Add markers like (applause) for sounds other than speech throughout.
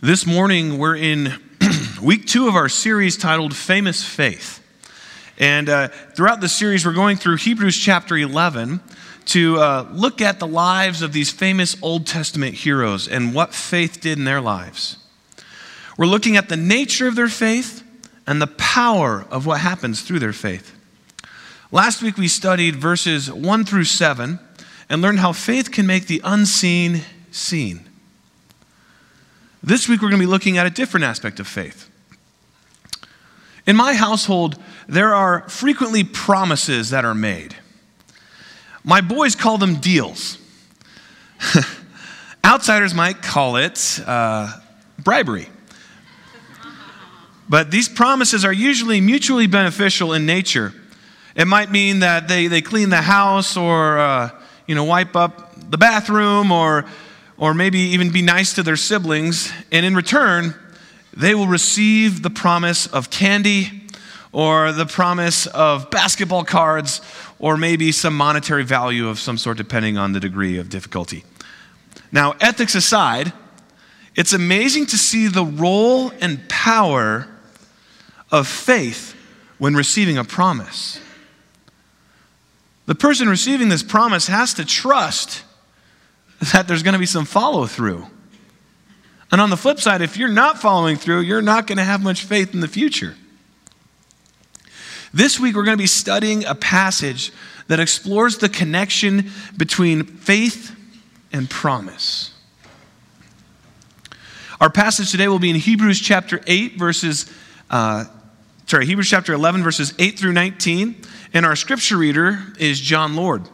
This morning, we're in (clears throat) week two of our series titled Famous Faith. And uh, throughout the series, we're going through Hebrews chapter 11 to uh, look at the lives of these famous Old Testament heroes and what faith did in their lives. We're looking at the nature of their faith and the power of what happens through their faith. Last week, we studied verses 1 through 7 and learned how faith can make the unseen seen. This week, we're going to be looking at a different aspect of faith. In my household, there are frequently promises that are made. My boys call them deals. (laughs) Outsiders might call it uh, bribery. But these promises are usually mutually beneficial in nature. It might mean that they, they clean the house or uh, you know, wipe up the bathroom or or maybe even be nice to their siblings, and in return, they will receive the promise of candy or the promise of basketball cards or maybe some monetary value of some sort, depending on the degree of difficulty. Now, ethics aside, it's amazing to see the role and power of faith when receiving a promise. The person receiving this promise has to trust (laughs) that there's going to be some follow through. And on the flip side, if you're not following through, you're not going to have much faith in the future. This week, we're going to be studying a passage that explores the connection between faith and promise. Our passage today will be in Hebrews chapter 8, verses, uh, sorry, Hebrews chapter 11, verses 8 through 19. And our scripture reader is John Lord.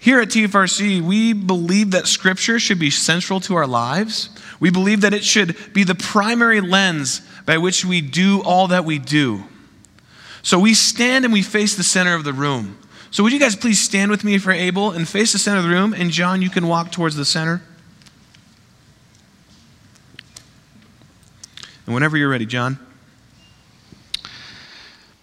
Here at TFRC, we believe that Scripture should be central to our lives. We believe that it should be the primary lens by which we do all that we do. So we stand and we face the center of the room. So would you guys please stand with me if you're able and face the center of the room? And John, you can walk towards the center. And whenever you're ready, John.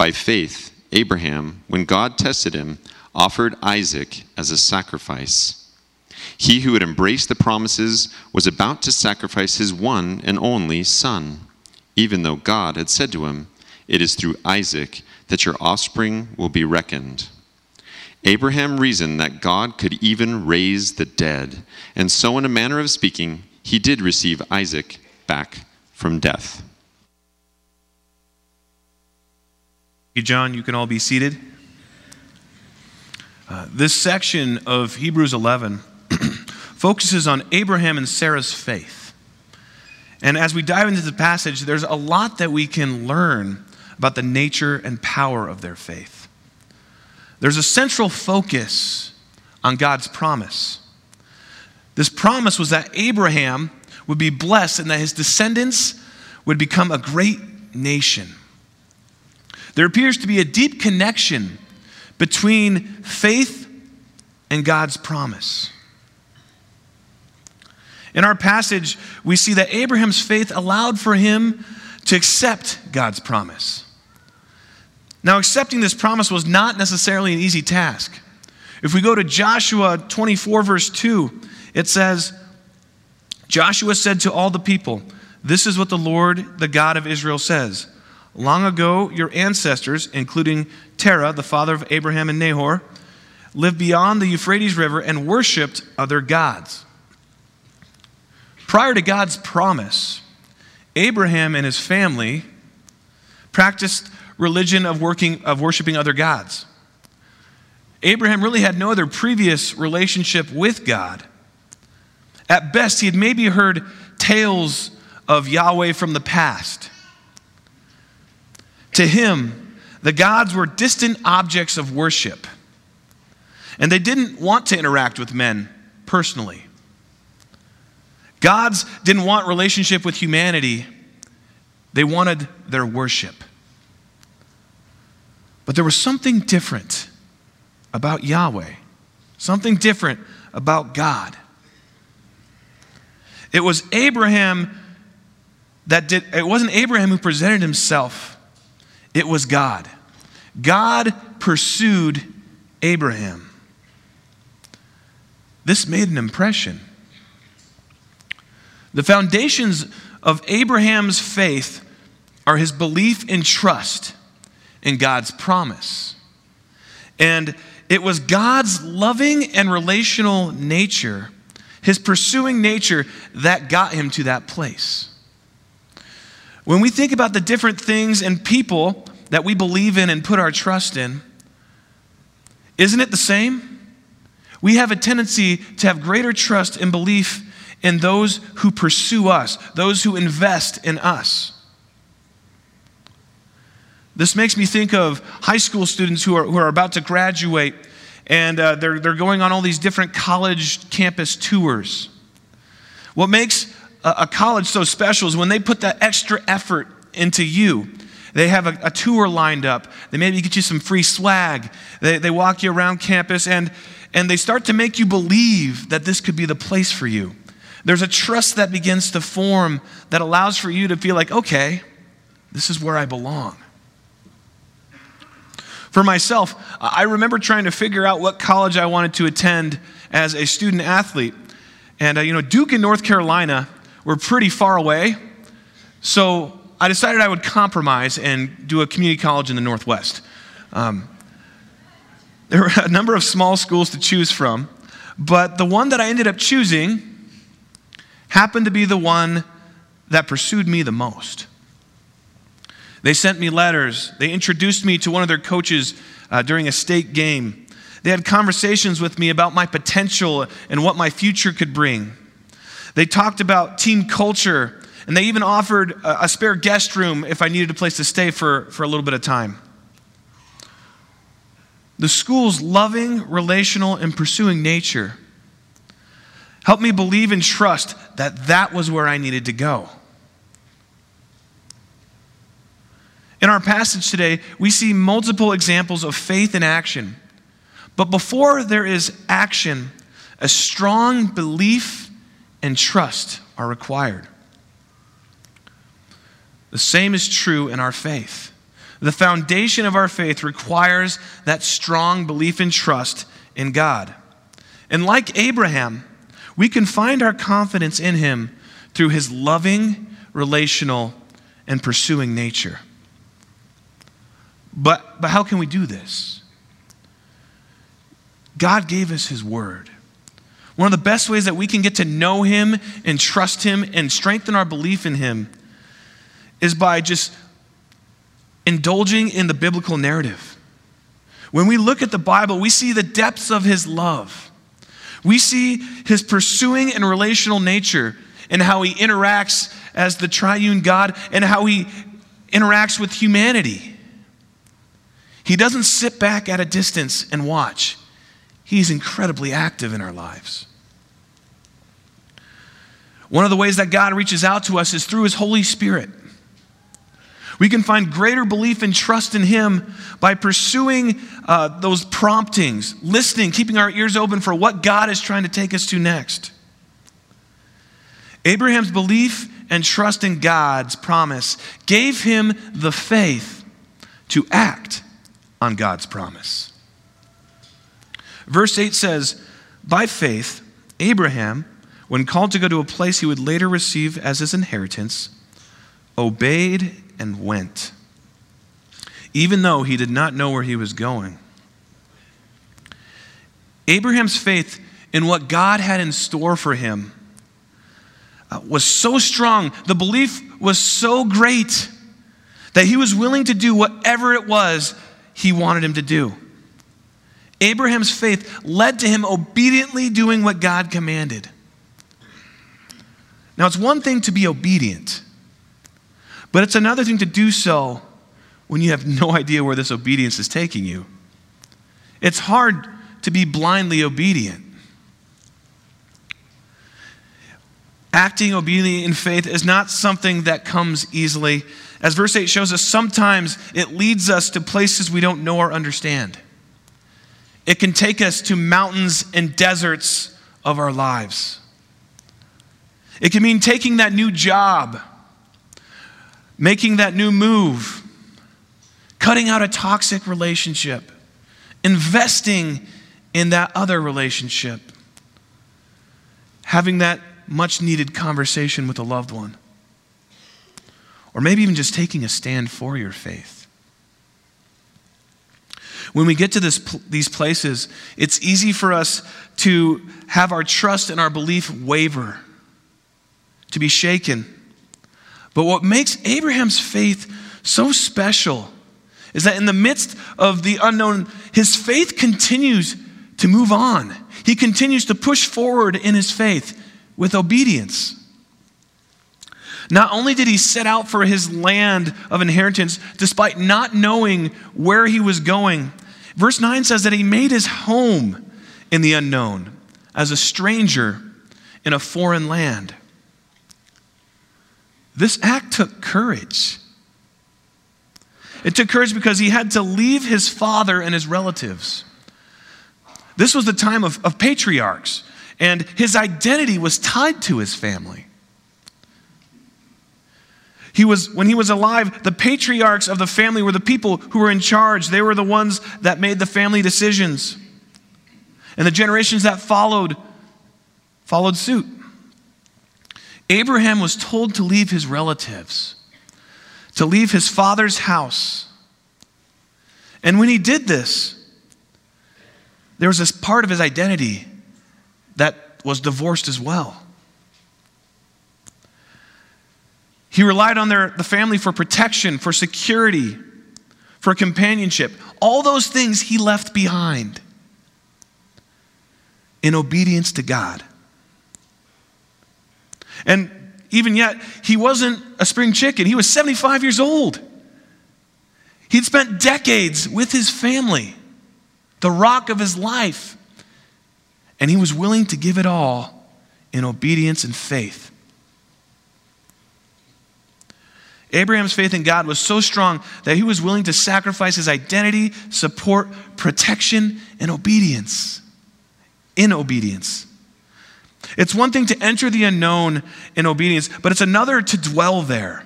By faith, Abraham, when God tested him, offered Isaac as a sacrifice. He who had embraced the promises was about to sacrifice his one and only son, even though God had said to him, It is through Isaac that your offspring will be reckoned. Abraham reasoned that God could even raise the dead, and so, in a manner of speaking, he did receive Isaac back from death. You, John. You can all be seated. Uh, this section of Hebrews 11 (clears throat) focuses on Abraham and Sarah's faith. And as we dive into the passage, there's a lot that we can learn about the nature and power of their faith. There's a central focus on God's promise. This promise was that Abraham would be blessed and that his descendants would become a great nation. There appears to be a deep connection between faith and God's promise. In our passage, we see that Abraham's faith allowed for him to accept God's promise. Now, accepting this promise was not necessarily an easy task. If we go to Joshua 24, verse 2, it says, Joshua said to all the people, This is what the Lord, the God of Israel, says. Long ago, your ancestors, including Terah, the father of Abraham and Nahor, lived beyond the Euphrates River and worshiped other gods. Prior to God's promise, Abraham and his family practiced religion of, working, of worshiping other gods. Abraham really had no other previous relationship with God. At best, he had maybe heard tales of Yahweh from the past. To him, the gods were distant objects of worship, and they didn't want to interact with men personally. Gods didn't want relationship with humanity, they wanted their worship. But there was something different about Yahweh, something different about God. It was Abraham that did, it wasn't Abraham who presented himself, it was God. God pursued Abraham. This made an impression. The foundations of Abraham's faith are his belief and trust in God's promise. And it was God's loving and relational nature, his pursuing nature, that got him to that place. When we think about the different things and people that we believe in and put our trust in, isn't it the same? We have a tendency to have greater trust and belief in those who pursue us, those who invest in us. This makes me think of high school students who are, who are about to graduate and uh, they're, they're going on all these different college campus tours. What makes a, college so special is when they put that extra effort into you. They have a, a tour lined up. They maybe get you some free swag. They, they walk you around campus and, and they start to make you believe that this could be the place for you. There's a trust that begins to form that allows for you to feel like, okay, this is where I belong. For myself, I remember trying to figure out what college I wanted to attend as a student athlete. And, uh, you know, Duke in North Carolina were pretty far away. So I decided I would compromise and do a community college in the Northwest. Um, there were (laughs) a number of small schools to choose from, but the one that I ended up choosing happened to be the one that pursued me the most. They sent me letters. They introduced me to one of their coaches uh, during a state game. They had conversations with me about my potential and what my future could bring. They talked about team culture, and they even offered a, a spare guest room if I needed a place to stay for, for a little bit of time. The school's loving, relational, and pursuing nature helped me believe and trust that that was where I needed to go. In our passage today, we see multiple examples of faith in action. But before there is action, a strong belief and trust are required. The same is true in our faith. The foundation of our faith requires that strong belief and trust in God. And like Abraham, we can find our confidence in him through his loving, relational, and pursuing nature. But, but how can we do this? God gave us His Word. One of the best ways that we can get to know Him and trust Him and strengthen our belief in Him is by just indulging in the biblical narrative. When we look at the Bible, we see the depths of His love. We see His pursuing and relational nature and how He interacts as the triune God and how He interacts with humanity. He doesn't sit back at a distance and watch, He's incredibly active in our lives. One of the ways that God reaches out to us is through His Holy Spirit. We can find greater belief and trust in Him by pursuing uh, those promptings, listening, keeping our ears open for what God is trying to take us to next. Abraham's belief and trust in God's promise gave him the faith to act on God's promise. Verse 8 says, By faith, Abraham, when called to go to a place he would later receive as his inheritance, obeyed and went, even though he did not know where he was going. Abraham's faith in what God had in store for him uh, was so strong, the belief was so great that he was willing to do whatever it was he wanted him to do. Abraham's faith led to him obediently doing what God commanded. Now, it's one thing to be obedient, but it's another thing to do so when you have no (laughs) idea where this obedience is taking you. It's hard to be blindly obedient. Acting obedient in faith is not something that comes easily. As verse 8 shows us, sometimes it leads us to places we don't know or understand. It can take us to mountains and deserts of our lives. It can mean taking that new job, making that new move, cutting out a toxic relationship, investing in that other relationship, having that much needed conversation with a loved one, or maybe even just taking a stand for your faith. When we get to this, these places, it's easy for us to have our trust and our belief waver, to be shaken. But what makes Abraham's faith so special is that in the midst of the unknown, his faith continues to move on. He continues to push forward in his faith with obedience. Not only did he set out for his land of inheritance despite not knowing where he was going, verse 9 says that he made his home in the unknown as a stranger in a foreign land. This act took courage. It took courage because he had to leave his father and his relatives. This was the time of, of patriarchs, and his identity was tied to his family. He was, when he was alive, the patriarchs of the family were the people who were in charge. They were the ones that made the family decisions. And the generations that followed followed suit. Abraham was told to leave his relatives, to leave his father's house. And when he did this, there was this part of his identity that was divorced as well. He relied on their, the family for protection, for security, for companionship. All those things he left behind in obedience to God. And even yet, he wasn't a spring chicken. He was 75 years old. He'd spent decades with his family the rock of his life. And he was willing to give it all in obedience and faith. Abraham's faith in God was so strong that he was willing to sacrifice his identity, support, protection, and obedience. In obedience. It's one thing to enter the unknown in obedience, but it's another to dwell there.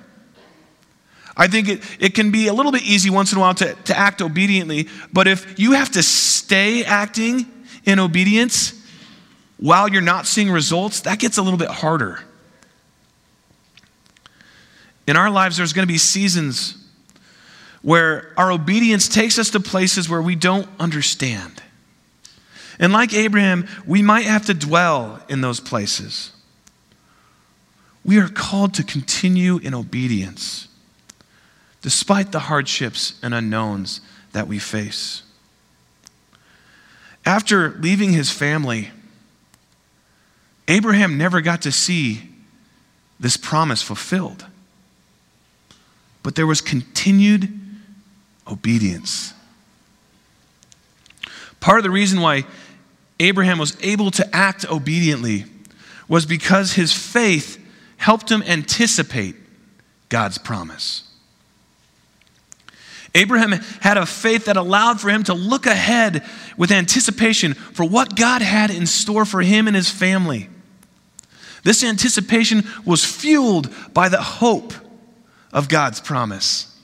I think it, it can be a little bit easy once in a while to, to act obediently, but if you have to stay acting in obedience while you're not seeing results, that gets a little bit harder. In our lives, there's going to be seasons where our obedience takes us to places where we don't understand. And like Abraham, we might have to dwell in those places. We are called to continue in obedience despite the hardships and unknowns that we face. After leaving his family, Abraham never got to see this promise fulfilled. But there was continued obedience. Part of the reason why Abraham was able to act obediently was because his faith helped him anticipate God's promise. Abraham had a faith that allowed for him to look ahead with anticipation for what God had in store for him and his family. This anticipation was fueled by the hope of God's promise.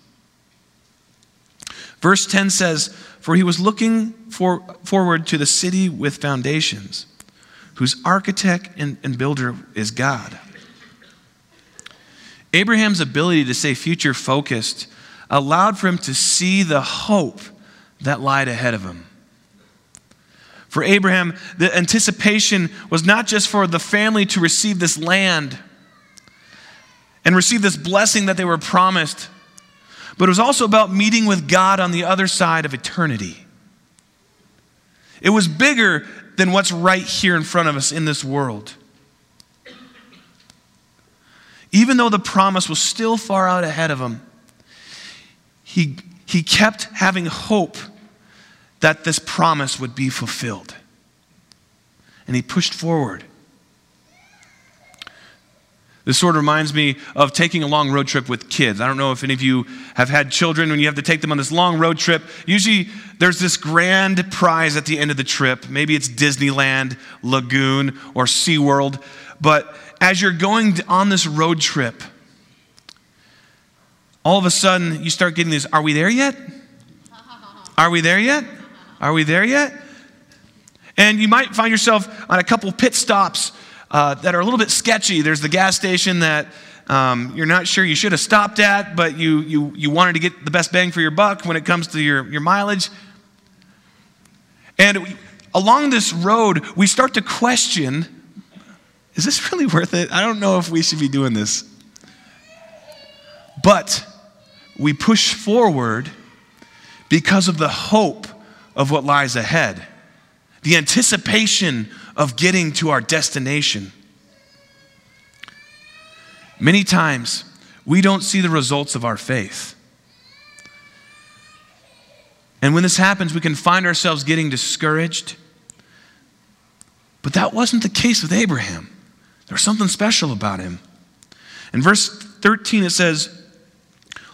Verse 10 says, For he was looking for, forward to the city with foundations, whose architect and, and builder is God. Abraham's ability to stay future focused allowed for him to see the hope that lied ahead of him. For Abraham, the anticipation was not just for the family to receive this land and receive this blessing that they were promised, but it was also about meeting with God on the other side of eternity. It was bigger than what's right here in front of us in this world. Even though the promise was still far out ahead of him, he, he kept having hope that this promise would be fulfilled. And he pushed forward. This sort of reminds me of taking a long road trip with kids. I don't know if any of you have had children when you have to take them on this long road trip. Usually there's this grand prize at the end of the trip. Maybe it's Disneyland, Lagoon, or SeaWorld. But as you're going on this road trip, all of a sudden you start getting this Are we there yet? Are we there yet? Are we there yet? And you might find yourself on a couple pit stops uh, that are a little bit sketchy. There's the gas station that um, you're not sure you should have stopped at, but you, you, you wanted to get the best bang for your buck when it comes to your, your mileage. And we, along this road, we start to question is this really worth it? I don't know if we should be doing this. But we push forward because of the hope of what lies ahead, the anticipation of getting to our destination. Many times, we don't see the results of our faith. And when this happens, we can find ourselves getting discouraged. But that wasn't the case with Abraham. There was something special about him. In verse 13, it says,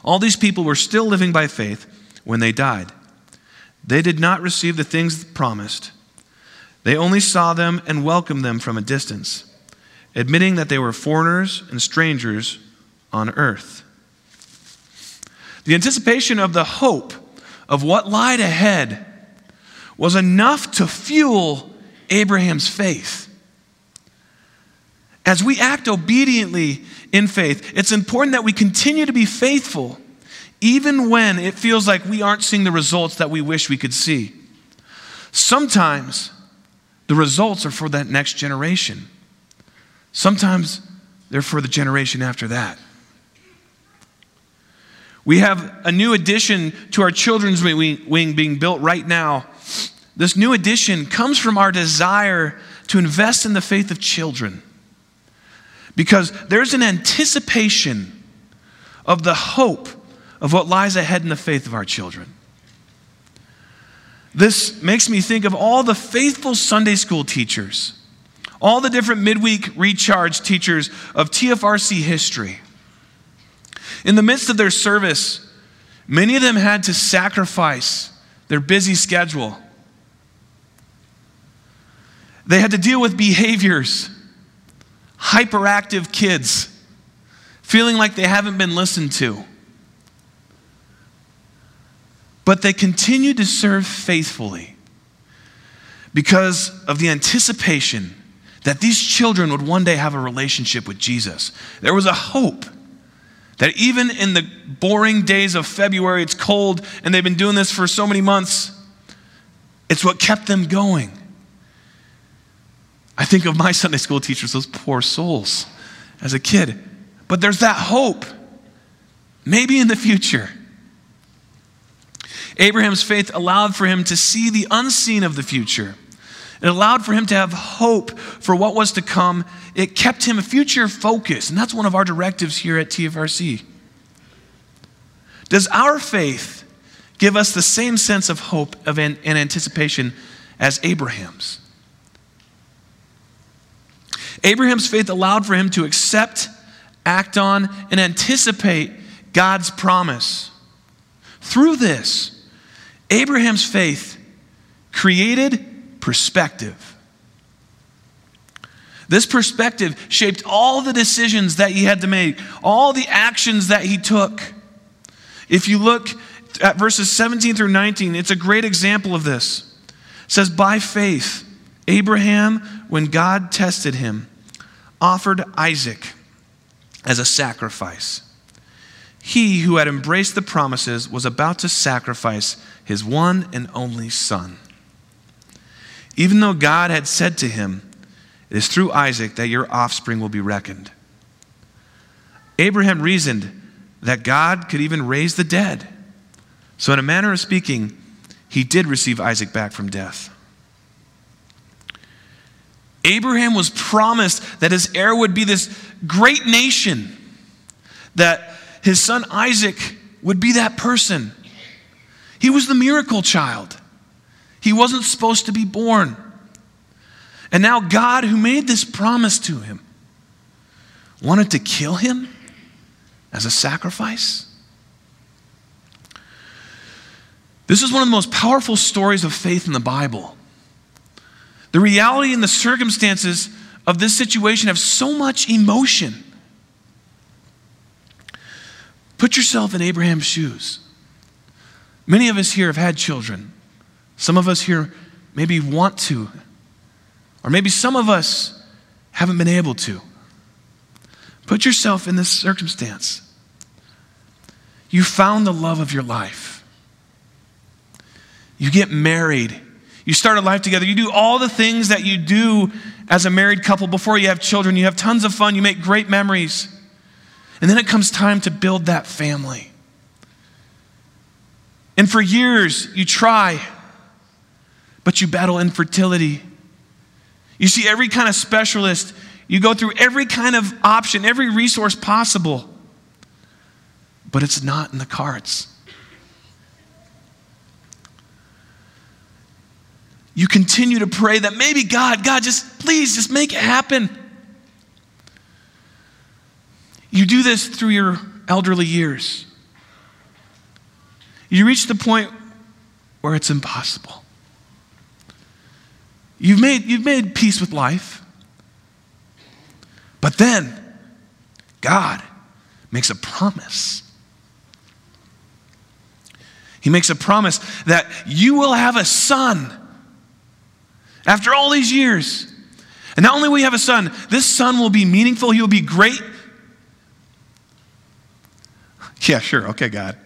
All these people were still living by faith when they died. They did not receive the things promised they only saw them and welcomed them from a distance, admitting that they were foreigners and strangers on earth. The anticipation of the hope of what lied ahead was enough to fuel Abraham's faith. As we act obediently in faith, it's important that we continue to be faithful, even when it feels like we aren't seeing the results that we wish we could see. Sometimes the results are for that next generation. Sometimes they're for the generation after that. We have a new addition to our children's wing being built right now. This new addition comes from our desire to invest in the faith of children. Because there's an anticipation of the hope of what lies ahead in the faith of our children. This makes me think of all the faithful Sunday school teachers, all the different midweek recharge teachers of TFRC history. In the midst of their service, many of them had to sacrifice their busy schedule. They had to deal with behaviors, hyperactive kids, feeling like they haven't been listened to but they continued to serve faithfully because of the anticipation that these children would one day have a relationship with Jesus. There was a hope that even in the boring days of February, it's cold and they've been doing this for so many months, it's what kept them going. I think of my Sunday school teachers, those poor souls as a kid. But there's that hope. Maybe in the future, Abraham's faith allowed for him to see the unseen of the future. It allowed for him to have hope for what was to come. It kept him future focused. And that's one of our directives here at TFRC. Does our faith give us the same sense of hope of an, and anticipation as Abraham's? Abraham's faith allowed for him to accept, act on, and anticipate God's promise. Through this, Abraham's faith created perspective. This perspective shaped all the decisions that he had to make, all the actions that he took. If you look at verses 17 through 19, it's a great example of this. It says, By faith, Abraham, when God tested him, offered Isaac as a sacrifice. He who had embraced the promises was about to sacrifice his one and only son. Even though God had said to him, It is through Isaac that your offspring will be reckoned. Abraham reasoned that God could even raise the dead. So, in a manner of speaking, he did receive Isaac back from death. Abraham was promised that his heir would be this great nation, that his son Isaac would be that person. He was the miracle child. He wasn't supposed to be born. And now, God, who made this promise to him, wanted to kill him as a sacrifice. This is one of the most powerful stories of faith in the Bible. The reality and the circumstances of this situation have so much emotion. Put yourself in Abraham's shoes. Many of us here have had children. Some of us here maybe want to, or maybe some of us haven't been able to. Put yourself in this circumstance. You found the love of your life. You get married you start a life together. You do all the things that you do as a married couple before you have children. You have tons of fun. You make great memories. And then it comes time to build that family. And for years, you try, but you battle infertility. You see every kind of specialist, you go through every kind of option, every resource possible, but it's not in the cards. you continue to pray that maybe God, God, just please, just make it happen. You do this through your elderly years. You reach the point where it's impossible. You've made, you've made peace with life. But then, God makes a promise. He makes a promise that you will have a son after all these years. And not only will you have a son, this son will be meaningful, he will be great. Yeah, sure, okay, God.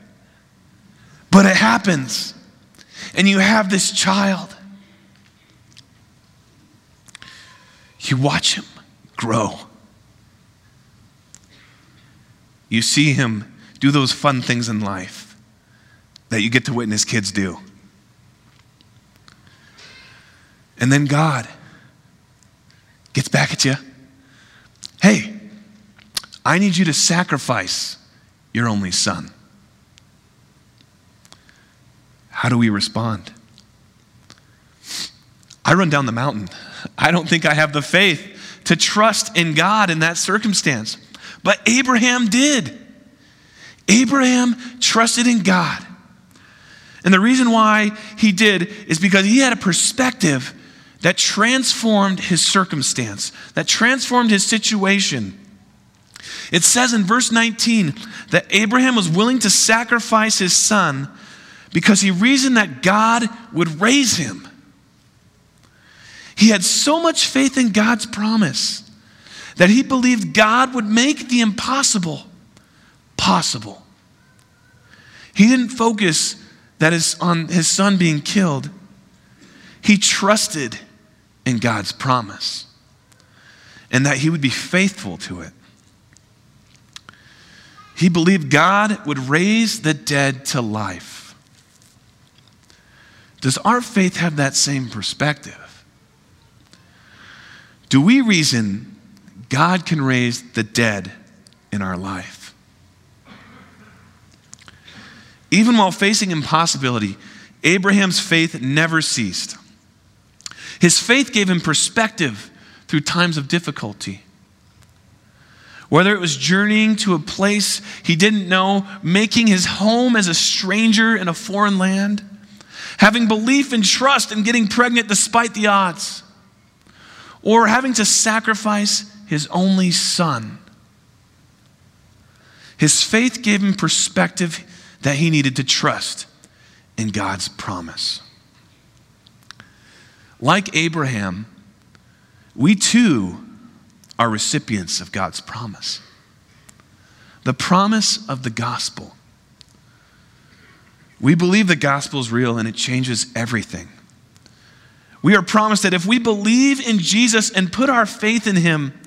But it happens, and you have this child. You watch him grow. You see him do those fun things in life that you get to witness kids do. And then God gets back at you. Hey, I need you to sacrifice your only son. How do we respond? I run down the mountain. I don't think I have the faith to trust in God in that circumstance. But Abraham did. Abraham trusted in God. And the reason why he did is because he had a perspective that transformed his circumstance, that transformed his situation. It says in verse 19 that Abraham was willing to sacrifice his son because he reasoned that God would raise him. He had so much faith in God's promise that he believed God would make the impossible possible. He didn't focus that is on his son being killed. He trusted in God's promise and that he would be faithful to it. He believed God would raise the dead to life. Does our faith have that same perspective? Do we reason God can raise the dead in our life? Even while facing impossibility, Abraham's faith never ceased. His faith gave him perspective through times of difficulty. Whether it was journeying to a place he didn't know, making his home as a stranger in a foreign land, having belief and trust and getting pregnant despite the odds, or having to sacrifice his only son. His faith gave him perspective that he needed to trust in God's promise. Like Abraham, we too are recipients of God's promise. The promise of the gospel. We believe the gospel is real and it changes everything. We are promised that if we believe in Jesus and put our faith in him,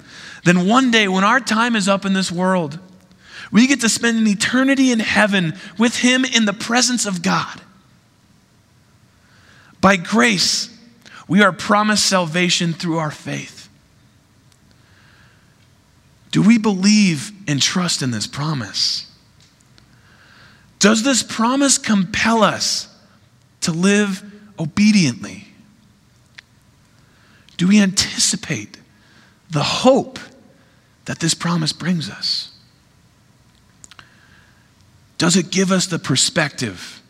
then one day when our time is up in this world, we get to spend an eternity in heaven with him in the presence of God. By grace, we are promised salvation through our faith. Do we believe and trust in this promise? Does this promise compel us to live obediently? Do we anticipate the hope that this promise brings us? Does it give us the perspective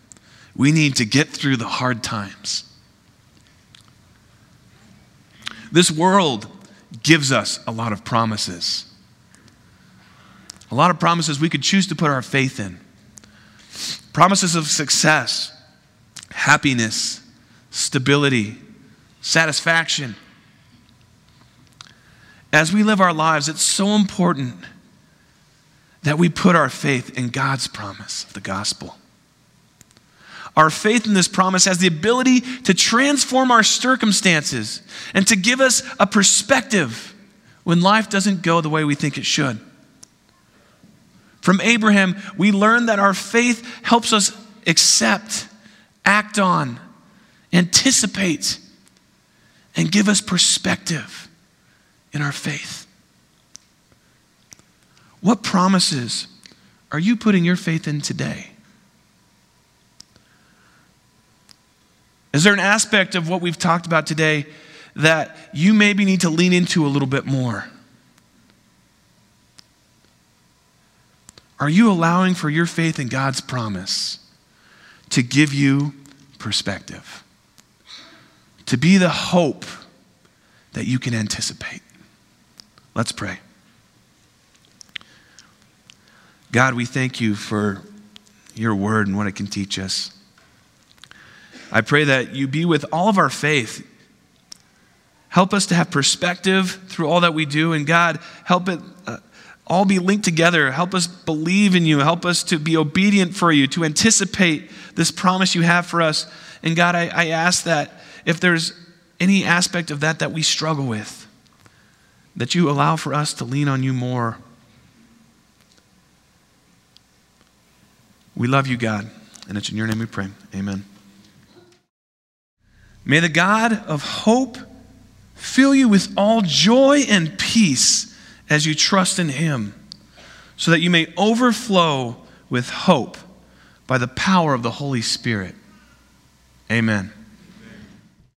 we need to get through the hard times? This world gives us a lot of promises. A lot of promises we could choose to put our faith in. Promises of success, happiness, stability, satisfaction. As we live our lives, it's so important that we put our faith in God's promise of the gospel. Our faith in this promise has the ability to transform our circumstances and to give us a perspective when life doesn't go the way we think it should. From Abraham, we learn that our faith helps us accept, act on, anticipate, and give us perspective in our faith. What promises are you putting your faith in today? Is there an aspect of what we've talked about today that you maybe need to lean into a little bit more? Are you allowing for your faith in God's promise to give you perspective? To be the hope that you can anticipate? Let's pray. God, we thank you for your word and what it can teach us. I pray that you be with all of our faith. Help us to have perspective through all that we do. And God, help it uh, all be linked together. Help us believe in you. Help us to be obedient for you, to anticipate this promise you have for us. And God, I, I ask that if there's any aspect of that that we struggle with, that you allow for us to lean on you more. We love you, God. And it's in your name we pray. Amen. May the God of hope fill you with all joy and peace as you trust in him, so that you may overflow with hope by the power of the Holy Spirit. Amen.